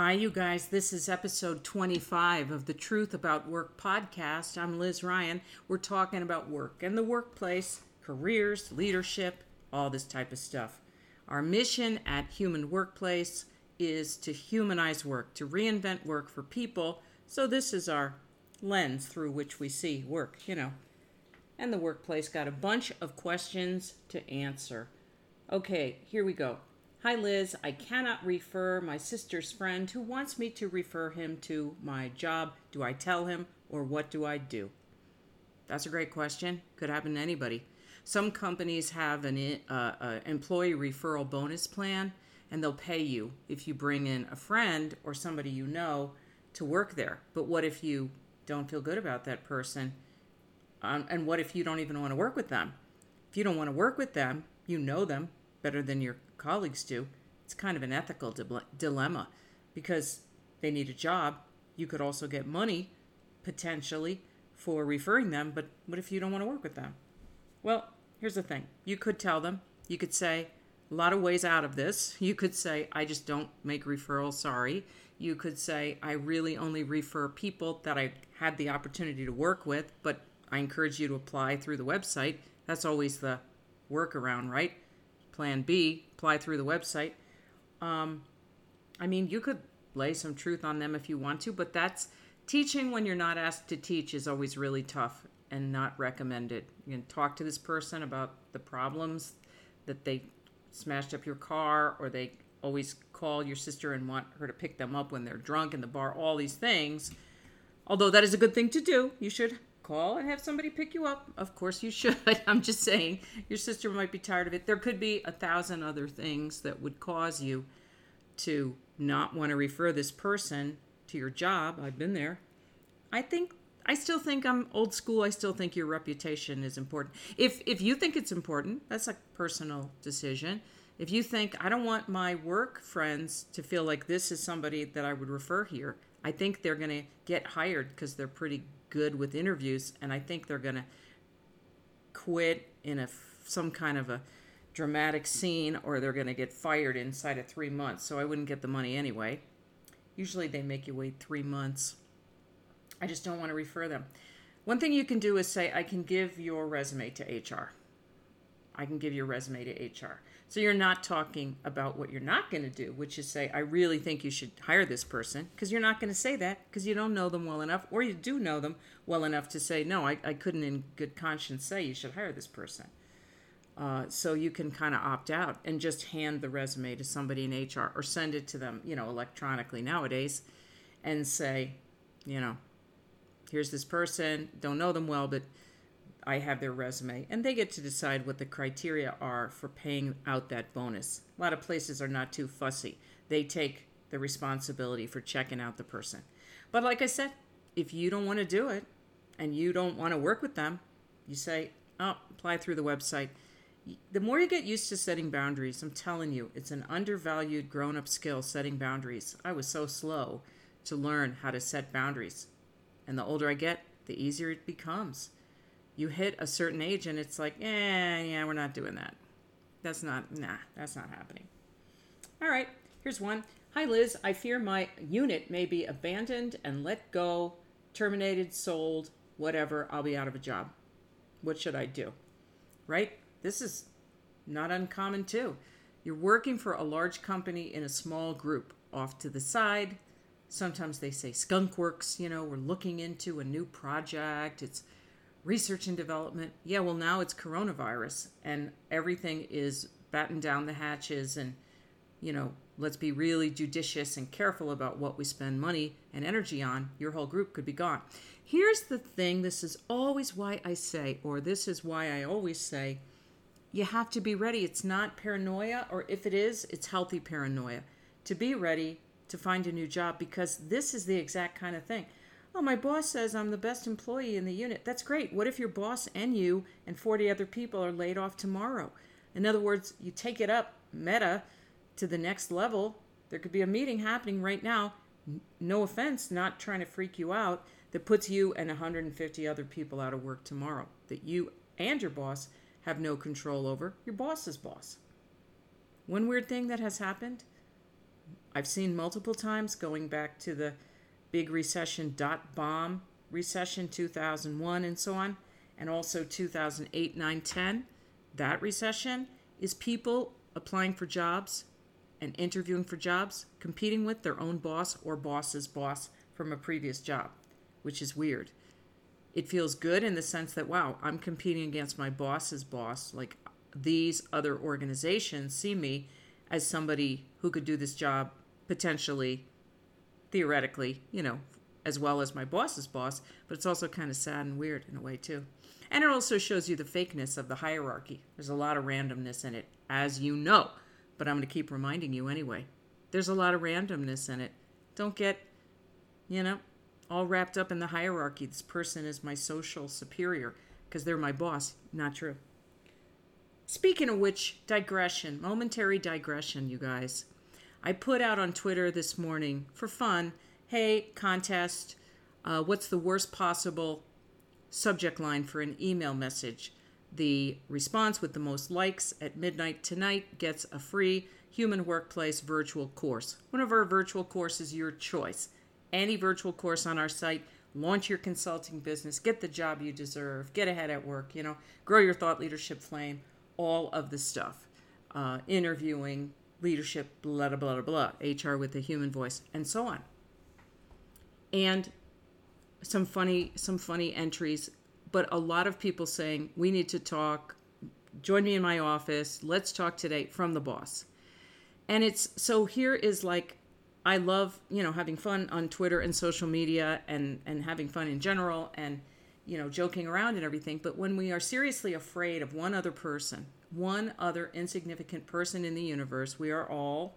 Hi, you guys. This is episode 25 of the Truth About Work podcast. I'm Liz Ryan. We're talking about work and the workplace, careers, leadership, all this type of stuff. Our mission at Human Workplace is to humanize work, to reinvent work for people. So, this is our lens through which we see work, you know. And the workplace got a bunch of questions to answer. Okay, here we go. Hi, Liz. I cannot refer my sister's friend who wants me to refer him to my job. Do I tell him or what do I do? That's a great question. Could happen to anybody. Some companies have an uh, uh, employee referral bonus plan, and they'll pay you if you bring in a friend or somebody you know to work there. But what if you don't feel good about that person? Um, and what if you don't even want to work with them? If you don't want to work with them, you know them better than your colleagues do, it's kind of an ethical di- dilemma because they need a job. You could also get money potentially for referring them, but what if you don't want to work with them? Well, here's the thing you could tell them, you could say, a lot of ways out of this. You could say, I just don't make referrals, sorry. You could say, I really only refer people that I had the opportunity to work with, but I encourage you to apply through the website. That's always the workaround, right? Plan B, apply through the website. Um, I mean, you could lay some truth on them if you want to, but that's teaching when you're not asked to teach is always really tough and not recommended. You can talk to this person about the problems that they smashed up your car or they always call your sister and want her to pick them up when they're drunk in the bar, all these things. Although that is a good thing to do. You should call and have somebody pick you up. Of course, you should. I'm just saying, your sister might be tired of it. There could be a thousand other things that would cause you to not want to refer this person to your job. I've been there. I think I still think I'm old school. I still think your reputation is important. If if you think it's important, that's a personal decision. If you think I don't want my work friends to feel like this is somebody that I would refer here, I think they're going to get hired because they're pretty good with interviews, and I think they're going to quit in a some kind of a dramatic scene, or they're going to get fired inside of three months. So I wouldn't get the money anyway. Usually they make you wait three months. I just don't want to refer them. One thing you can do is say, I can give your resume to HR. I can give your resume to HR. So you're not talking about what you're not going to do, which is say, I really think you should hire this person, because you're not going to say that because you don't know them well enough, or you do know them well enough to say, no, I, I couldn't in good conscience say you should hire this person. Uh, so you can kind of opt out and just hand the resume to somebody in HR or send it to them, you know, electronically nowadays and say, you know, here's this person, don't know them well, but I have their resume, and they get to decide what the criteria are for paying out that bonus. A lot of places are not too fussy. They take the responsibility for checking out the person. But like I said, if you don't want to do it and you don't want to work with them, you say, oh, apply through the website. The more you get used to setting boundaries, I'm telling you, it's an undervalued grown up skill setting boundaries. I was so slow to learn how to set boundaries. And the older I get, the easier it becomes you hit a certain age and it's like, eh, yeah, we're not doing that. That's not, nah, that's not happening. All right, here's one. Hi, Liz. I fear my unit may be abandoned and let go, terminated, sold, whatever. I'll be out of a job. What should I do? Right? This is not uncommon, too. You're working for a large company in a small group off to the side. Sometimes they say skunk works, you know, we're looking into a new project. It's research and development. Yeah, well, now it's coronavirus and everything is batten down the hatches and, you know, let's be really judicious and careful about what we spend money and energy on. Your whole group could be gone. Here's the thing this is always why I say, or this is why I always say, you have to be ready. It's not paranoia, or if it is, it's healthy paranoia. To be ready to find a new job because this is the exact kind of thing. My boss says I'm the best employee in the unit. That's great. What if your boss and you and 40 other people are laid off tomorrow? In other words, you take it up meta to the next level. There could be a meeting happening right now. No offense, not trying to freak you out, that puts you and 150 other people out of work tomorrow that you and your boss have no control over. Your boss's boss. One weird thing that has happened I've seen multiple times going back to the big recession dot bomb recession 2001 and so on and also 2008 9 10 that recession is people applying for jobs and interviewing for jobs competing with their own boss or boss's boss from a previous job which is weird. It feels good in the sense that wow i'm competing against my boss's boss. Like these other organizations see me as somebody who could do this job potentially theoretically you know as well as my boss's boss, but it's also kind of sad and weird in a way, too. And it also shows you the fakeness of the hierarchy. There's a lot of randomness in it, as you know, but I'm going to keep reminding you anyway. There's a lot of randomness in it. Don't get, you know, all wrapped up in the hierarchy. This person is my social superior because they're my boss. Not true. Speaking of which, digression, momentary digression, you guys. I put out on Twitter this morning for fun hey, contest, uh, what's the worst possible subject line for an email message? The response with the most likes at midnight tonight gets a free human workplace virtual course. One of our virtual courses, your choice. Any virtual course on our site, launch your consulting business, get the job you deserve, get ahead at work, you know, grow your thought leadership flame, all of the stuff. Uh, interviewing, leadership, blah, blah, blah, blah, HR with a human voice, and so on. And some funny some funny entries but a lot of people saying we need to talk. Join me in my office. Let's talk today from the boss. And it's so here is like i love you know having fun on twitter and social media and and having fun in general and you know joking around and everything but when we are seriously afraid of one other person one other insignificant person in the universe we are all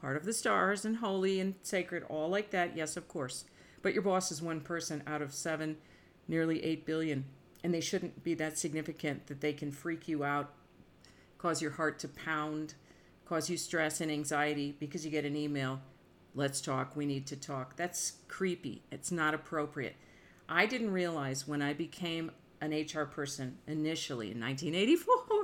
part of the stars and holy and sacred all like that yes of course but your boss is one person out of seven, nearly 8 billion. And they shouldn't be that significant that they can freak you out, cause your heart to pound, cause you stress and anxiety because you get an email. Let's talk. We need to talk. That's creepy. It's not appropriate. I didn't realize when I became an HR person initially in 1984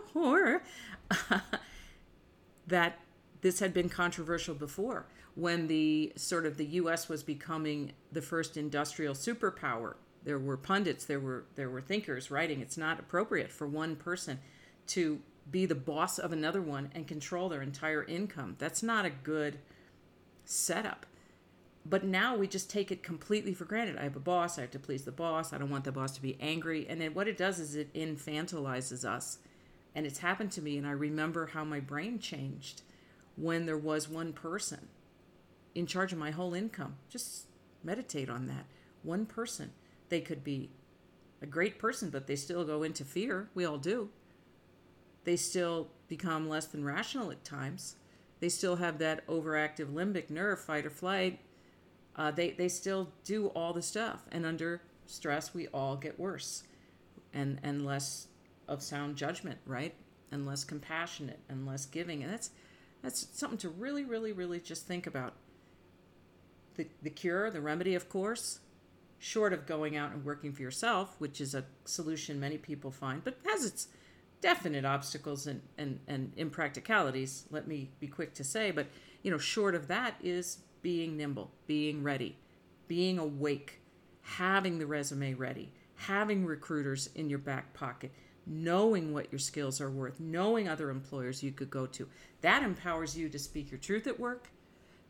that this had been controversial before when the sort of the US was becoming the first industrial superpower. There were pundits, there were there were thinkers writing it's not appropriate for one person to be the boss of another one and control their entire income. That's not a good setup. But now we just take it completely for granted. I have a boss, I have to please the boss, I don't want the boss to be angry. And then what it does is it infantilizes us. And it's happened to me, and I remember how my brain changed when there was one person in charge of my whole income. Just meditate on that. One person. They could be a great person, but they still go into fear. We all do. They still become less than rational at times. They still have that overactive limbic nerve, fight or flight. Uh, they, they still do all the stuff. And under stress, we all get worse and, and less of sound judgment, right? And less compassionate and less giving. And that's, that's something to really, really, really just think about the, the cure, the remedy, of course, short of going out and working for yourself, which is a solution many people find, but has its definite obstacles and, and, and impracticalities, let me be quick to say. But, you know, short of that is being nimble, being ready, being awake, having the resume ready, having recruiters in your back pocket, knowing what your skills are worth, knowing other employers you could go to. That empowers you to speak your truth at work,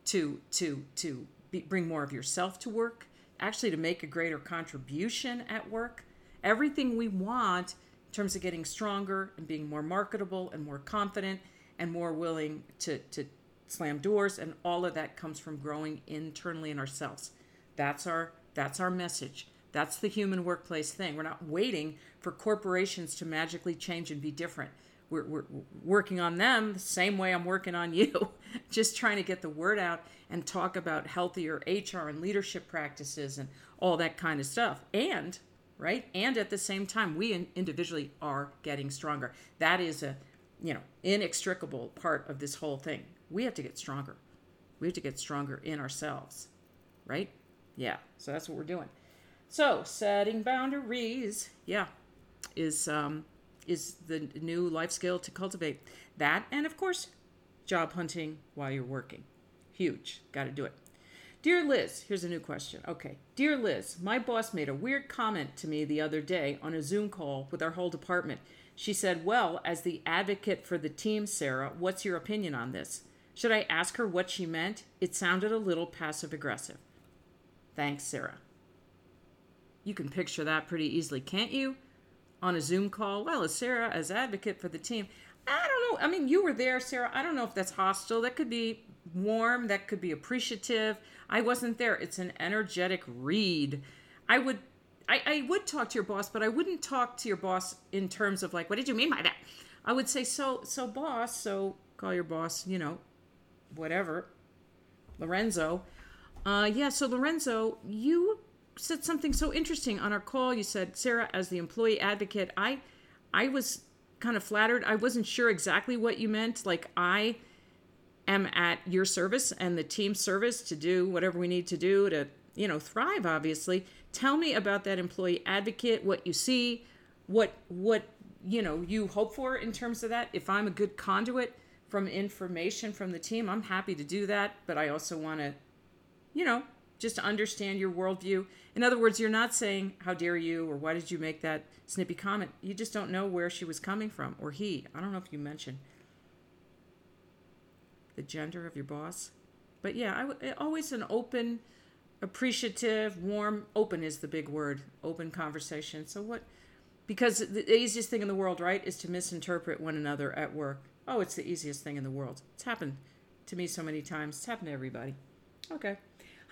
to to to be, bring more of yourself to work, actually to make a greater contribution at work. Everything we want in terms of getting stronger and being more marketable and more confident and more willing to, to slam doors and all of that comes from growing internally in ourselves. That's our that's our message. That's the human workplace thing. We're not waiting for corporations to magically change and be different we're, we're working on them the same way I'm working on you, just trying to get the word out and talk about healthier HR and leadership practices and all that kind of stuff. And, right? And at the same time, we individually are getting stronger. That is a, you know, inextricable part of this whole thing. We have to get stronger. We have to get stronger in ourselves, right? Yeah. So that's what we're doing. So setting boundaries, yeah, is um, is the new life skill to cultivate. That, and of course, job hunting while you're working. Huge. Got to do it. Dear Liz, here's a new question. Okay. Dear Liz, my boss made a weird comment to me the other day on a Zoom call with our whole department. She said, Well, as the advocate for the team, Sarah, what's your opinion on this? Should I ask her what she meant? It sounded a little passive aggressive. Thanks, Sarah. You can picture that pretty easily, can't you? On a Zoom call, well, as Sarah, as advocate for the team, I don't know. I mean, you were there, Sarah. I don't know if that's hostile. That could be warm. That could be appreciative. I wasn't there. It's an energetic read. I would I, I would talk to your boss, but I wouldn't talk to your boss in terms of like, what did you mean by that? I would say, so so boss, so call your boss, you know, whatever. Lorenzo. Uh yeah, so Lorenzo, you said something so interesting on our call. You said, Sarah, as the employee advocate, I I was kind of flattered. I wasn't sure exactly what you meant. Like I am at your service and the team service to do whatever we need to do to, you know, thrive obviously. Tell me about that employee advocate, what you see, what what you know, you hope for in terms of that. If I'm a good conduit from information from the team, I'm happy to do that, but I also want to you know, just to understand your worldview. In other words, you're not saying, How dare you, or why did you make that snippy comment? You just don't know where she was coming from, or he. I don't know if you mentioned the gender of your boss. But yeah, I, always an open, appreciative, warm, open is the big word, open conversation. So what? Because the easiest thing in the world, right, is to misinterpret one another at work. Oh, it's the easiest thing in the world. It's happened to me so many times. It's happened to everybody. Okay.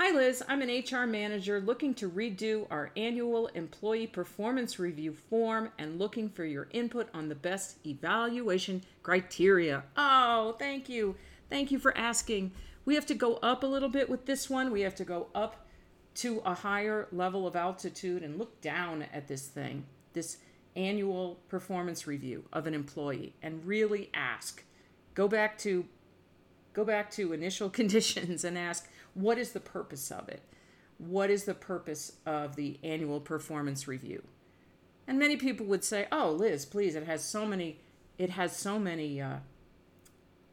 Hi, Liz. I'm an HR manager looking to redo our annual employee performance review form and looking for your input on the best evaluation criteria. Oh, thank you. Thank you for asking. We have to go up a little bit with this one. We have to go up to a higher level of altitude and look down at this thing, this annual performance review of an employee and really ask. Go back to go back to initial conditions and ask what is the purpose of it? What is the purpose of the annual performance review? And many people would say, "Oh, Liz, please, it has so many it has so many uh,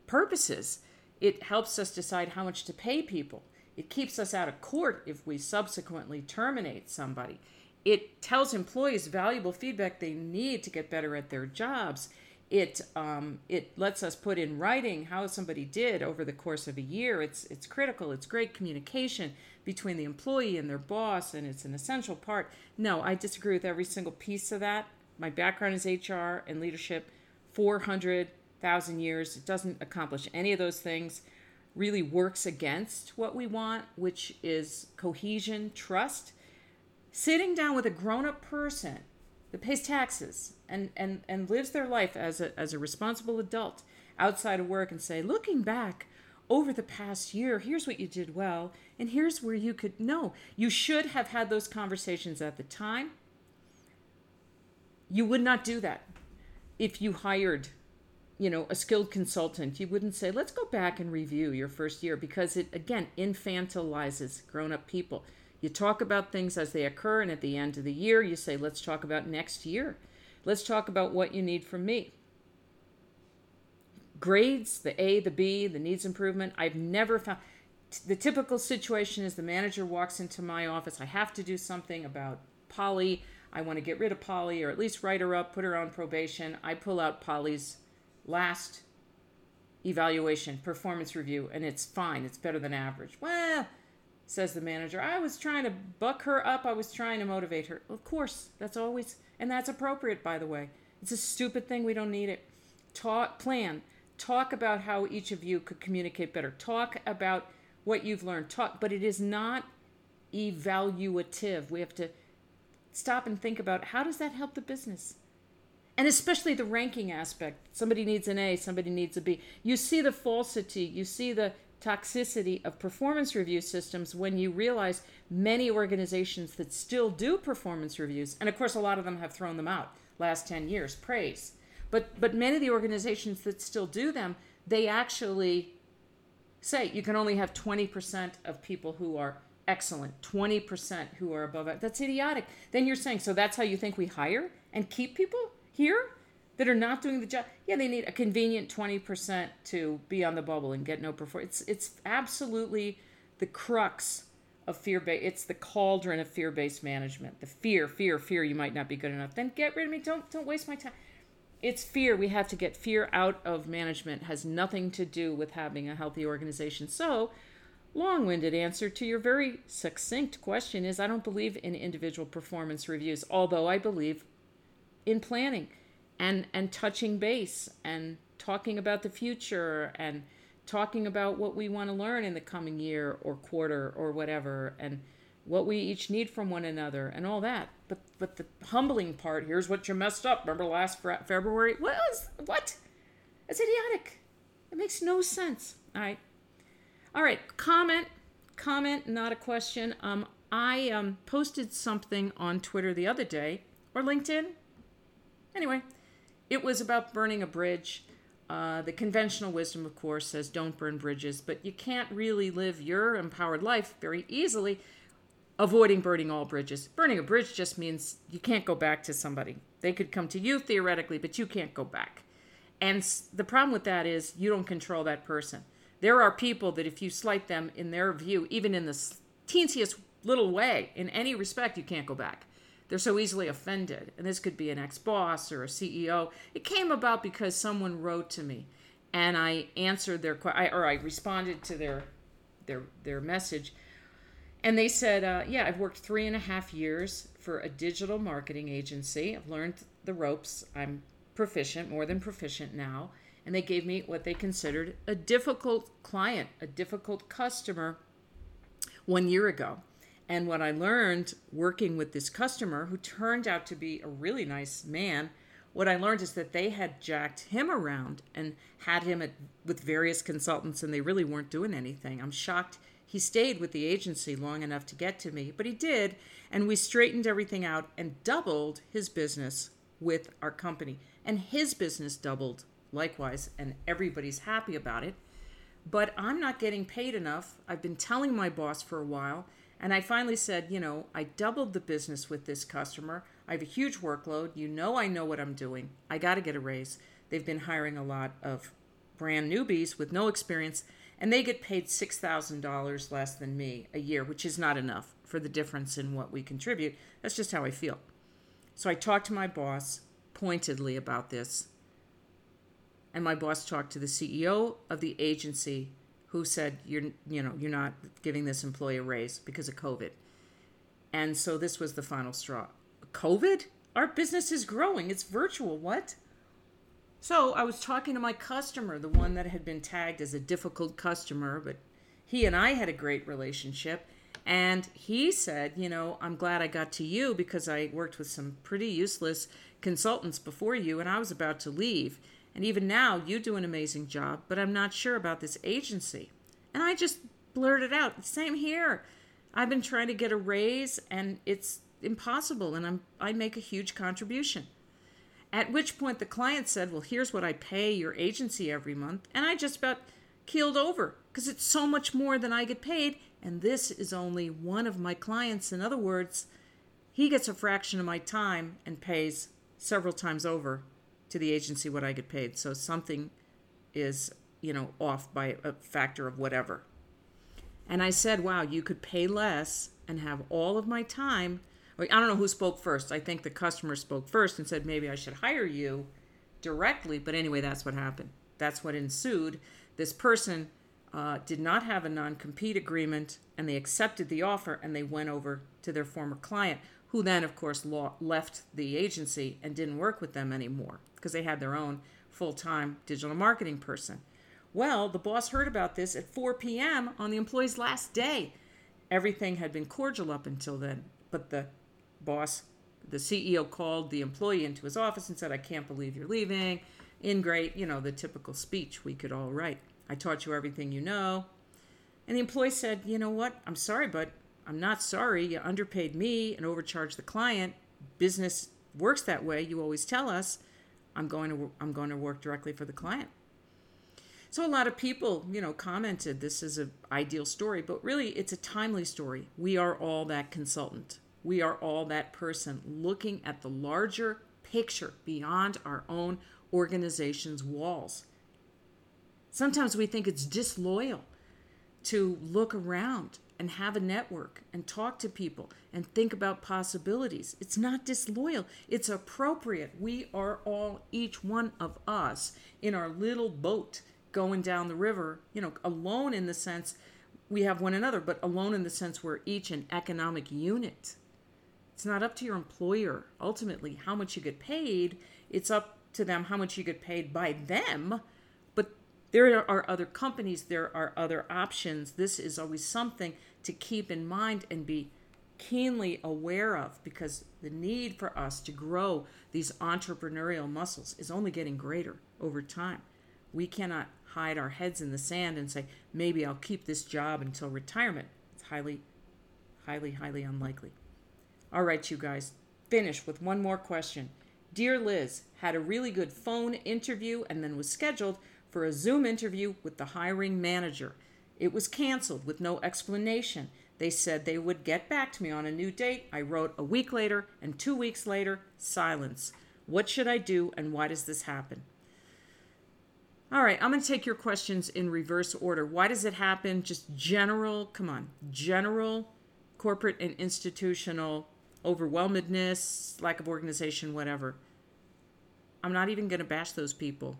purposes. It helps us decide how much to pay people. It keeps us out of court if we subsequently terminate somebody. It tells employees valuable feedback they need to get better at their jobs. It um, it lets us put in writing how somebody did over the course of a year. It's it's critical. It's great communication between the employee and their boss, and it's an essential part. No, I disagree with every single piece of that. My background is HR and leadership. 400,000 years. It doesn't accomplish any of those things. Really works against what we want, which is cohesion, trust. Sitting down with a grown up person that pays taxes and, and, and lives their life as a, as a responsible adult outside of work and say, looking back over the past year, here's what you did well, and here's where you could. No, you should have had those conversations at the time. You would not do that if you hired you know a skilled consultant you wouldn't say let's go back and review your first year because it again infantilizes grown-up people you talk about things as they occur and at the end of the year you say let's talk about next year Let's talk about what you need from me. Grades, the A, the B, the needs improvement, I've never found the typical situation is the manager walks into my office. I have to do something about Polly. I want to get rid of Polly or at least write her up, put her on probation. I pull out Polly's last evaluation, performance review, and it's fine. It's better than average. Well, says the manager, I was trying to buck her up. I was trying to motivate her. Of course, that's always and that's appropriate, by the way. It's a stupid thing. We don't need it. Talk, plan. Talk about how each of you could communicate better. Talk about what you've learned. Talk, but it is not evaluative. We have to stop and think about how does that help the business? And especially the ranking aspect. Somebody needs an A, somebody needs a B. You see the falsity, you see the toxicity of performance review systems when you realize many organizations that still do performance reviews, and of course, a lot of them have thrown them out last 10 years, praise. But, but many of the organizations that still do them, they actually say you can only have 20% of people who are excellent, 20% who are above. That's idiotic. Then you're saying, so that's how you think we hire and keep people here? That are not doing the job. Yeah, they need a convenient 20% to be on the bubble and get no performance. It's, it's absolutely the crux of fear based it's the cauldron of fear based management. The fear, fear, fear you might not be good enough. Then get rid of me. Don't don't waste my time. It's fear. We have to get fear out of management. has nothing to do with having a healthy organization. So, long-winded answer to your very succinct question is I don't believe in individual performance reviews, although I believe in planning and and touching base and talking about the future and talking about what we want to learn in the coming year or quarter or whatever and what we each need from one another and all that. But but the humbling part here's what you messed up remember last february? What was what? It's idiotic. It makes no sense. All right. All right comment comment not a question. Um i um posted something on twitter the other day or linkedin. Anyway it was about burning a bridge uh, the conventional wisdom, of course, says don't burn bridges, but you can't really live your empowered life very easily avoiding burning all bridges. Burning a bridge just means you can't go back to somebody. They could come to you theoretically, but you can't go back. And the problem with that is you don't control that person. There are people that if you slight them in their view, even in the teensiest little way, in any respect, you can't go back they're so easily offended. And this could be an ex boss or a CEO. It came about because someone wrote to me and I answered their or I responded to their their their message. And they said, uh, "Yeah, I've worked three and a half years for a digital marketing agency. I've learned the ropes. I'm proficient, more than proficient now." And they gave me what they considered a difficult client, a difficult customer, one year ago. And what I learned working with this customer, who turned out to be a really nice man, what I learned is that they had jacked him around and had him at, with various consultants, and they really weren't doing anything. I'm shocked he stayed with the agency long enough to get to me, but he did, and we straightened everything out and doubled his business with our company. And his business doubled likewise, and everybody's happy about it. But I'm not getting paid enough. I've been telling my boss for a while and I finally said, you know, I doubled the business with this customer. I have a huge workload. You know, I know what I'm doing. I got to get a raise. They've been hiring a lot of brand newbies with no experience, and they get paid $6,000 less than me a year, which is not enough for the difference in what we contribute. That's just how I feel. So I talked to my boss pointedly about this. And my boss talked to the CEO of the agency who said you're you know you're not giving this employee a raise because of COVID. And so this was the final straw. COVID? Our business is growing. It's virtual. What? So I was talking to my customer, the one that had been tagged as a difficult customer, but he and I had a great relationship. And he said, You know, I'm glad I got to you because I worked with some pretty useless consultants before you and I was about to leave. And even now, you do an amazing job, but I'm not sure about this agency. And I just blurted out, same here. I've been trying to get a raise and it's impossible and I'm I make a huge contribution. At which point the client said, "Well, here's what I pay your agency every month." And I just about keeled over because it's so much more than I get paid and this is only one of my clients. In other words, he gets a fraction of my time and pays several times over to the agency what I get paid. So something is, you know, off by a factor of whatever. And I said, wow, you could pay less and have all of my time. I don't know who spoke first. I think the customer spoke first and said, maybe I should hire you directly. But anyway, that's what happened. That's what ensued. This person uh, did not have a non compete agreement and they accepted the offer and they went over to their former client, who then, of course, law- left the agency and didn't work with them anymore because they had their own full time digital marketing person. Well, the boss heard about this at 4 p.m. on the employee's last day. Everything had been cordial up until then, but the boss, the CEO, called the employee into his office and said, I can't believe you're leaving. In great, you know, the typical speech we could all write. I taught you everything you know. And the employee said, You know what? I'm sorry, but I'm not sorry. You underpaid me and overcharged the client. Business works that way. You always tell us. I'm going to I'm going to work directly for the client. So a lot of people, you know, commented this is an ideal story, but really it's a timely story. We are all that consultant. We are all that person looking at the larger picture beyond our own organization's walls. Sometimes we think it's disloyal to look around and have a network and talk to people and think about possibilities. It's not disloyal, it's appropriate. We are all, each one of us, in our little boat going down the river, you know, alone in the sense we have one another, but alone in the sense we're each an economic unit. It's not up to your employer ultimately how much you get paid, it's up to them how much you get paid by them. But there are other companies, there are other options. This is always something to keep in mind and be keenly aware of because the need for us to grow these entrepreneurial muscles is only getting greater over time. We cannot hide our heads in the sand and say, maybe I'll keep this job until retirement. It's highly, highly, highly unlikely. All right, you guys, finish with one more question. Dear Liz, had a really good phone interview and then was scheduled for a Zoom interview with the hiring manager. It was canceled with no explanation. They said they would get back to me on a new date. I wrote a week later, and two weeks later, silence. What should I do, and why does this happen? All right, I'm going to take your questions in reverse order. Why does it happen? Just general, come on, general corporate and institutional overwhelmedness, lack of organization, whatever. I'm not even going to bash those people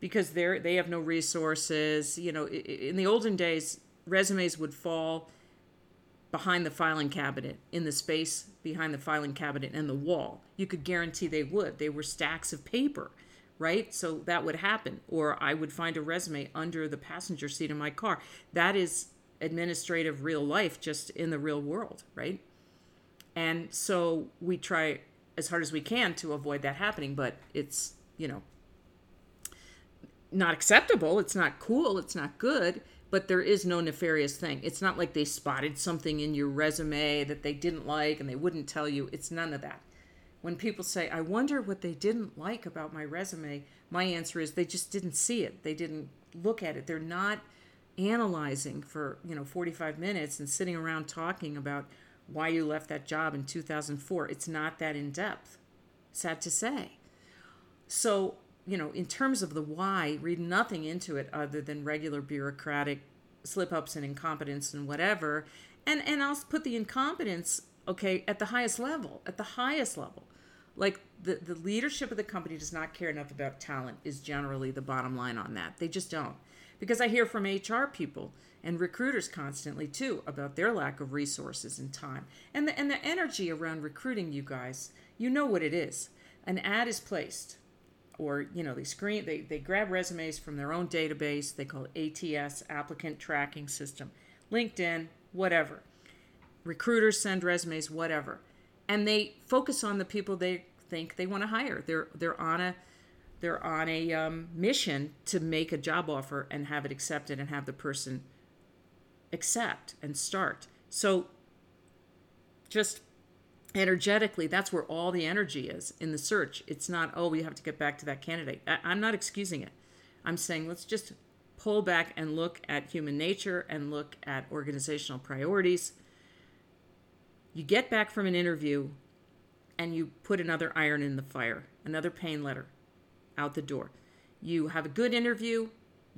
because they're they have no resources. You know, in the olden days, resumes would fall behind the filing cabinet in the space behind the filing cabinet and the wall. You could guarantee they would. They were stacks of paper, right? So that would happen. Or I would find a resume under the passenger seat of my car. That is administrative real life just in the real world, right? And so we try as hard as we can to avoid that happening, but it's, you know, not acceptable. It's not cool. It's not good. But there is no nefarious thing. It's not like they spotted something in your resume that they didn't like and they wouldn't tell you. It's none of that. When people say, I wonder what they didn't like about my resume, my answer is they just didn't see it. They didn't look at it. They're not analyzing for, you know, 45 minutes and sitting around talking about why you left that job in 2004. It's not that in depth. Sad to say. So you know, in terms of the why, read nothing into it other than regular bureaucratic slip ups and incompetence and whatever. And and I'll put the incompetence, okay, at the highest level, at the highest level. Like the, the leadership of the company does not care enough about talent is generally the bottom line on that. They just don't. Because I hear from HR people and recruiters constantly too about their lack of resources and time. And the and the energy around recruiting you guys, you know what it is. An ad is placed or you know they screen they, they grab resumes from their own database they call it ats applicant tracking system linkedin whatever. Recruiters send resumes whatever. And they focus on the people they think they want to hire. They're they're on a they're on a um, mission to make a job offer and have it accepted and have the person accept and start. So just energetically that's where all the energy is in the search. It's not oh we have to get back to that candidate. I, i'm not excusing it. I'm saying let's just pull back and look at human nature and look at organizational priorities. You get back from an interview and you put another iron in the fire another pain letter out the door. You have a good interview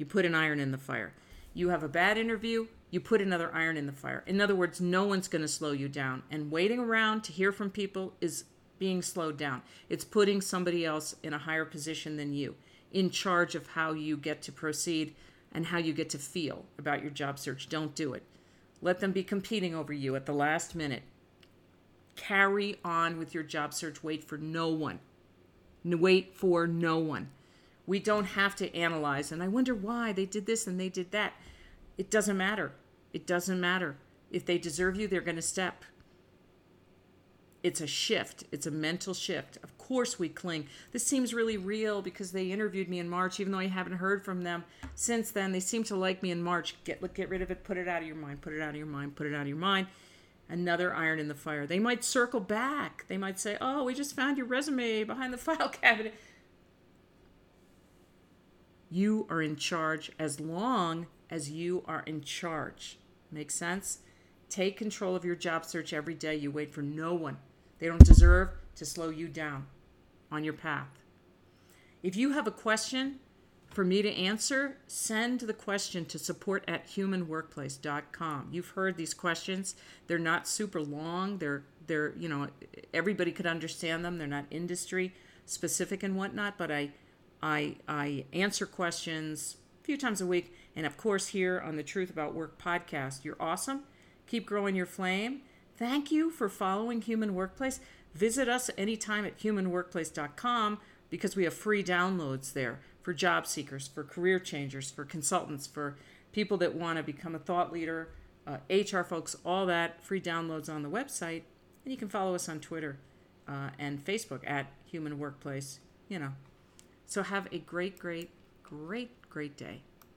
you put an iron in the fire. You have a bad interview you put another iron in the fire. In other words, no one's going to slow you down. And waiting around to hear from people is being slowed down. It's putting somebody else in a higher position than you, in charge of how you get to proceed and how you get to feel about your job search. Don't do it. Let them be competing over you at the last minute. Carry on with your job search. Wait for no one. Wait for no one. We don't have to analyze, and I wonder why they did this and they did that. It doesn't matter. It doesn't matter. If they deserve you, they're going to step. It's a shift. It's a mental shift. Of course, we cling. This seems really real because they interviewed me in March, even though I haven't heard from them since then. They seem to like me in March. Get get rid of it. Put it out of your mind. Put it out of your mind. Put it out of your mind. Another iron in the fire. They might circle back. They might say, "Oh, we just found your resume behind the file cabinet." You are in charge as long as you are in charge. Make sense? Take control of your job search every day. You wait for no one. They don't deserve to slow you down. on your path. If you have a question for me to answer, send the question to support at humanworkplace.com. You've heard these questions. They're not super long. They're they're, you know, everybody could understand them. They're not industry specific and whatnot, but I I I answer questions few times a week. And of course here on the Truth About Work podcast. You're awesome. Keep growing your flame. Thank you for following Human Workplace. Visit us anytime at humanworkplace.com because we have free downloads there for job seekers, for career changers, for consultants, for people that want to become a thought leader, uh, HR folks, all that free downloads on the website. And you can follow us on Twitter uh, and Facebook at Human Workplace, you know. So have a great, great, great, great day.